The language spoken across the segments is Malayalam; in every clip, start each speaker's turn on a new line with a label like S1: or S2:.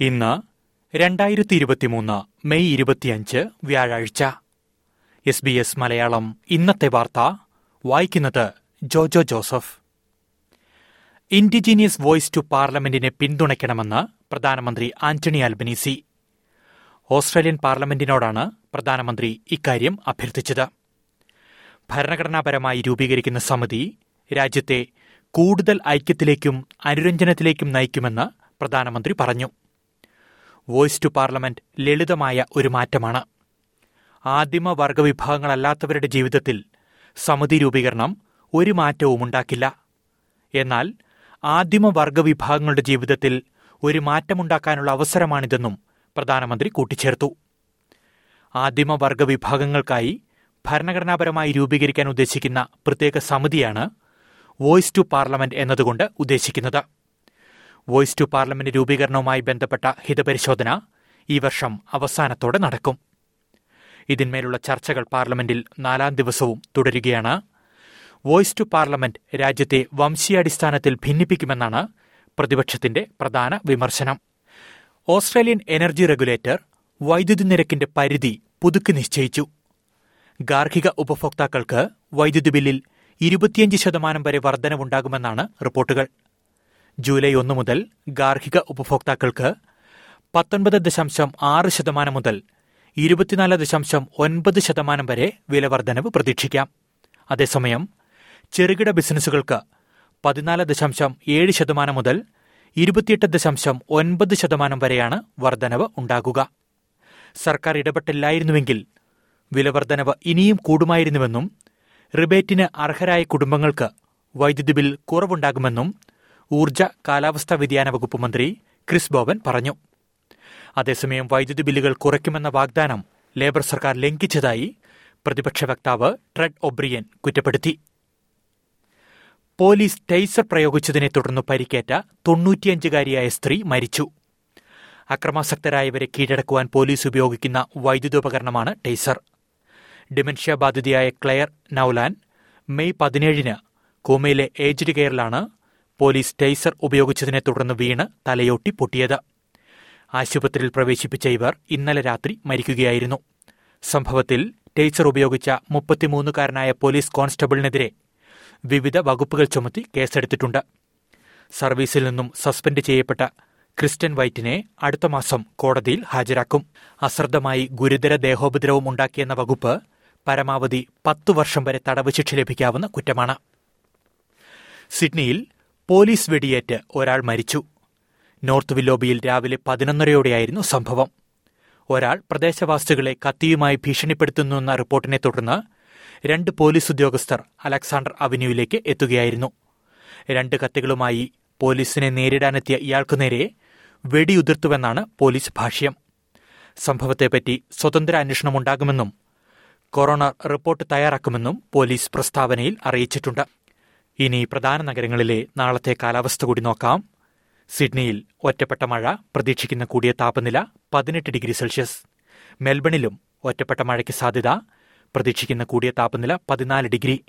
S1: ഇന്ന് രണ്ടായിരത്തി ഇരുപത്തിമൂന്ന് മെയ് ഇരുപത്തിയഞ്ച് വ്യാഴാഴ്ച. എസ് ബി എസ് മലയാളം ഇന്നത്തെ വാർത്ത. വായിക്കുന്നത് Jojo Joseph. Indigenous voice to പാർലമെന്റിനെ പിന്തുണയ്ക്കണമെന്ന് പ്രധാനമന്ത്രി ആന്റണി അൽബനീസി ഓസ്ട്രേലിയൻ പാർലമെന്റിനോടാണ് പ്രധാനമന്ത്രി ഇക്കാര്യം അഭ്യർത്ഥിച്ചത്. ഭരണഘടനാപരമായി രൂപീകരിക്കുന്ന സമിതി രാജ്യത്തെ കൂടുതൽ ഐക്യത്തിലേക്കും അനുരഞ്ജനത്തിലേക്കും നയിക്കുമെന്ന് പ്രധാനമന്ത്രി പറഞ്ഞു. വോയിസ് ടു പാർലമെന്റ് ലളിതമായ ഒരു മാറ്റമാണ്. ആദിമ വർഗവിഭാഗങ്ങളല്ലാത്തവരുടെ ജീവിതത്തിൽ സമിതി രൂപീകരണം ഒരു മാറ്റവും ഉണ്ടാക്കില്ല. എന്നാൽ ആദിമ വർഗവിഭാഗങ്ങളുടെ ജീവിതത്തിൽ ഒരു മാറ്റമുണ്ടാക്കാനുള്ള അവസരമാണിതെന്നും പ്രധാനമന്ത്രി കൂട്ടിച്ചേർത്തു. ആദിമ വർഗവിഭാഗങ്ങൾക്കായി ഭരണഘടനാപരമായി രൂപീകരിക്കാൻ ഉദ്ദേശിക്കുന്ന പ്രത്യേക സമിതിയാണ് വോയിസ് ടു പാർലമെന്റ് എന്നതുകൊണ്ട് ഉദ്ദേശിക്കുന്നത്. വോയിസ് ടു പാർലമെന്റ് രൂപീകരണവുമായി ബന്ധപ്പെട്ട ഹിതപരിശോധന ഈ വർഷം അവസാനത്തോടെ നടക്കും. ഇതിന്മേലുള്ള ചർച്ചകൾ പാർലമെന്റിൽ നാലാം ദിവസവും തുടരുകയാണ്. വോയിസ് ടു പാർലമെന്റ് രാജ്യത്തെ വംശീയാടിസ്ഥാനത്തിൽ ഭിന്നിപ്പിക്കുമെന്നാണ് പ്രതിപക്ഷത്തിന്റെ പ്രധാന വിമർശനം. ഓസ്ട്രേലിയൻ എനർജി റെഗുലേറ്റർ വൈദ്യുതി നിരക്കിന്റെ പരിധി പുതുക്കി നിശ്ചയിച്ചു. ഗാർഹിക ഉപഭോക്താക്കൾക്ക് വൈദ്യുതി ബില്ലിൽ ഇരുപത്തിയഞ്ച് ശതമാനം വരെ വർധനവുണ്ടാകുമെന്നാണ് റിപ്പോർട്ടുകൾ. ജൂലൈ ഒന്ന് മുതൽ ഗാർഹിക ഉപഭോക്താക്കൾക്ക് പത്തൊൻപത് ദശാംശം ആറ് ശതമാനം മുതൽ ഇരുപത്തിനാല് ദശാംശം ഒൻപത് ശതമാനം വരെ വില വർധനവ് പ്രതീക്ഷിക്കാം. അതേസമയം ചെറുകിട ബിസിനസ്സുകൾക്ക് പതിനാല് ദശാംശം ഏഴ് ശതമാനം മുതൽ ഇരുപത്തിയെട്ട് ദശാംശം ഒൻപത് ശതമാനം വരെയാണ് വർധനവ് ഉണ്ടാകുക. സർക്കാർ ഇടപെട്ടില്ലായിരുന്നുവെങ്കിൽ വിലവർധനവ് ഇനിയും കൂടുമായിരുന്നുവെന്നും റിബേറ്റിന് അർഹരായ കുടുംബങ്ങൾക്ക് വൈദ്യുതി ബിൽ കുറവുണ്ടാകുമെന്നും ഊർജ കാലാവസ്ഥാ വ്യതിയാന വകുപ്പ് മന്ത്രി ക്രിസ് ബോബൻ പറഞ്ഞു. അതേസമയം വൈദ്യുതി ബില്ലുകൾ കുറയ്ക്കുമെന്ന വാഗ്ദാനം ലേബർ സർക്കാർ ലംഘിച്ചതായി പ്രതിപക്ഷ വക്താവ് ട്രെഡ് ഒബ്രിയൻ കുറ്റപ്പെടുത്തി. പോലീസ് ടൈസർ പ്രയോഗിച്ചതിനെ തുടർന്ന് പരിക്കേറ്റ തൊണ്ണൂറ്റിയഞ്ചുകാരിയായ സ്ത്രീ മരിച്ചു. അക്രമാസക്തരായവരെ കീഴടക്കുവാൻ പോലീസ് ഉപയോഗിക്കുന്ന വൈദ്യുതോപകരണമാണ് ടൈസർ. ഡിമെൻഷ്യ ബാധിതയായ ക്ലെയർ നൌലാൻ മെയ് പതിനേഴിന് കോമയിലെ ഏജ്ഡ് കെയറിലാണ് പോലീസ് ടൈസർ ഉപയോഗിച്ചതിനെ തുടർന്ന് വീണ് തലയോട്ടി പൊട്ടിയത്. ആശുപത്രിയിൽ പ്രവേശിപ്പിച്ച ഇവർ ഇന്നലെ രാത്രി മരിക്കുകയായിരുന്നു. സംഭവത്തിൽ ടൈസർ ഉപയോഗിച്ച മുപ്പത്തിമൂന്നുകാരനായ പോലീസ് കോൺസ്റ്റബിളിനെതിരെ വിവിധ വകുപ്പുകൾ ചുമത്തി കേസെടുത്തിട്ടുണ്ട്. സർവീസിൽ നിന്നും സസ്പെൻഡ് ചെയ്യപ്പെട്ട ക്രിസ്റ്റൻ വൈറ്റിനെ അടുത്ത മാസം കോടതിയിൽ ഹാജരാക്കും. അശ്രദ്ധമായി ഗുരുതര ദേഹോപദ്രവം ഉണ്ടാക്കിയെന്ന വകുപ്പ് പരമാവധി പത്തു വർഷം വരെ തടവ് ശിക്ഷ ലഭിക്കാവുന്ന കുറ്റമാണ്. സിഡ്നിയിൽ പോലീസ് വെടിയേറ്റ് ഒരാൾ മരിച്ചു. നോർത്ത് വില്ലോബിയിൽ രാവിലെ പതിനൊന്നരയോടെയായിരുന്നു സംഭവം. ഒരാൾ പ്രദേശവാസികളെ കത്തിയുമായി ഭീഷണിപ്പെടുത്തുന്നുവെന്ന റിപ്പോർട്ടിനെ തുടർന്ന് രണ്ട് പോലീസ് ഉദ്യോഗസ്ഥർ അലക്സാണ്ടർ അവന്യൂവിലേക്ക് എത്തുകയായിരുന്നു. രണ്ട് കത്തികളുമായി പോലീസിനെ നേരിടാനെത്തിയ ഇയാൾക്കു നേരെ വെടിയുതിർത്തുവെന്നാണ് പോലീസ് ഭാഷ്യം. സംഭവത്തെപ്പറ്റി സ്വതന്ത്ര അന്വേഷണം ഉണ്ടാകുമെന്നും കൊറോണ റിപ്പോർട്ട് തയ്യാറാക്കുമെന്നും പോലീസ് പ്രസ്താവനയിൽ അറിയിച്ചിട്ടുണ്ട്. ഇനി പ്രധാന നഗരങ്ങളിലെ നാളത്തെ കാലാവസ്ഥ കൂടി നോക്കാം. സിഡ്നിയിൽ ഒറ്റപ്പെട്ട മഴ പ്രതീക്ഷിക്കുന്ന കൂടിയ താപനില പതിനെട്ട് ഡിഗ്രി സെൽഷ്യസ്. മെൽബണിലും ഒറ്റപ്പെട്ട മഴയ്ക്ക് സാധ്യത പ്രതീക്ഷിക്കുന്ന കൂടിയ താപനില പതിനാല് ഡിഗ്രി.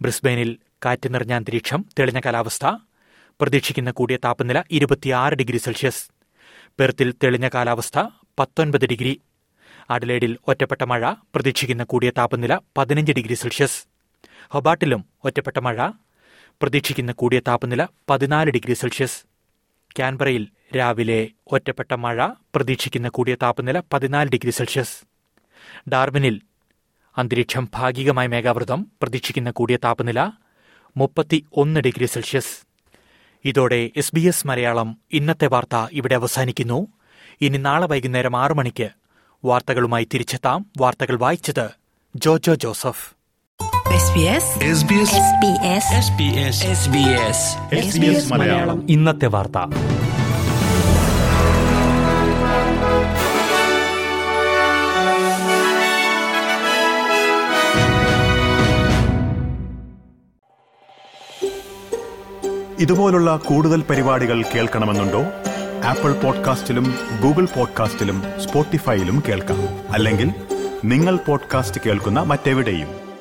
S1: ബ്രിസ്ബെയിനിൽ കാറ്റ് നിറഞ്ഞ അന്തരീക്ഷം തെളിഞ്ഞ കാലാവസ്ഥ പ്രതീക്ഷിക്കുന്ന കൂടിയ താപനില ഇരുപത്തിയാറ് ഡിഗ്രി സെൽഷ്യസ്. പെർത്തിൽ തെളിഞ്ഞ കാലാവസ്ഥ പത്തൊൻപത് ഡിഗ്രി. അഡലേഡിൽ ഒറ്റപ്പെട്ട മഴ പ്രതീക്ഷിക്കുന്ന കൂടിയ താപനില പതിനഞ്ച് ഡിഗ്രി സെൽഷ്യസ്. ഹൊബാട്ടിലും ഒറ്റപ്പെട്ട മഴ പ്രതീക്ഷിക്കുന്ന കൂടിയ താപനില പതിനാല് ഡിഗ്രി സെൽഷ്യസ്. കാൻബറയിൽ രാവിലെ ഒറ്റപ്പെട്ട മഴ പ്രതീക്ഷിക്കുന്ന കൂടിയ താപനില പതിനാല് ഡിഗ്രി സെൽഷ്യസ്. ഡാർബിനിൽ അന്തരീക്ഷം ഭാഗികമായി മേഘാവൃതം പ്രതീക്ഷിക്കുന്ന കൂടിയ താപനില മുപ്പത്തി ഒന്ന് ഡിഗ്രി സെൽഷ്യസ്. ഇതോടെ എസ് ബി എസ് മലയാളം ഇന്നത്തെ വാർത്ത ഇവിടെ അവസാനിക്കുന്നു. ഇനി നാളെ വൈകുന്നേരം ആറു മണിക്ക് വാർത്തകളുമായി തിരിച്ചെത്താം. വാർത്തകൾ വായിച്ചത് ജോജോ ജോസഫ്.
S2: മലയാളം.
S1: ഇന്നത്തെ വാർത്ത.
S2: ഇതുപോലുള്ള കൂടുതൽ പരിപാടികൾ കേൾക്കണമെന്നുണ്ടോ? ആപ്പിൾ പോഡ്കാസ്റ്റിലും ഗൂഗിൾ പോഡ്കാസ്റ്റിലും സ്പോട്ടിഫൈയിലും കേൾക്കാം. അല്ലെങ്കിൽ നിങ്ങൾ പോഡ്കാസ്റ്റ് കേൾക്കുന്ന മറ്റെവിടെയും.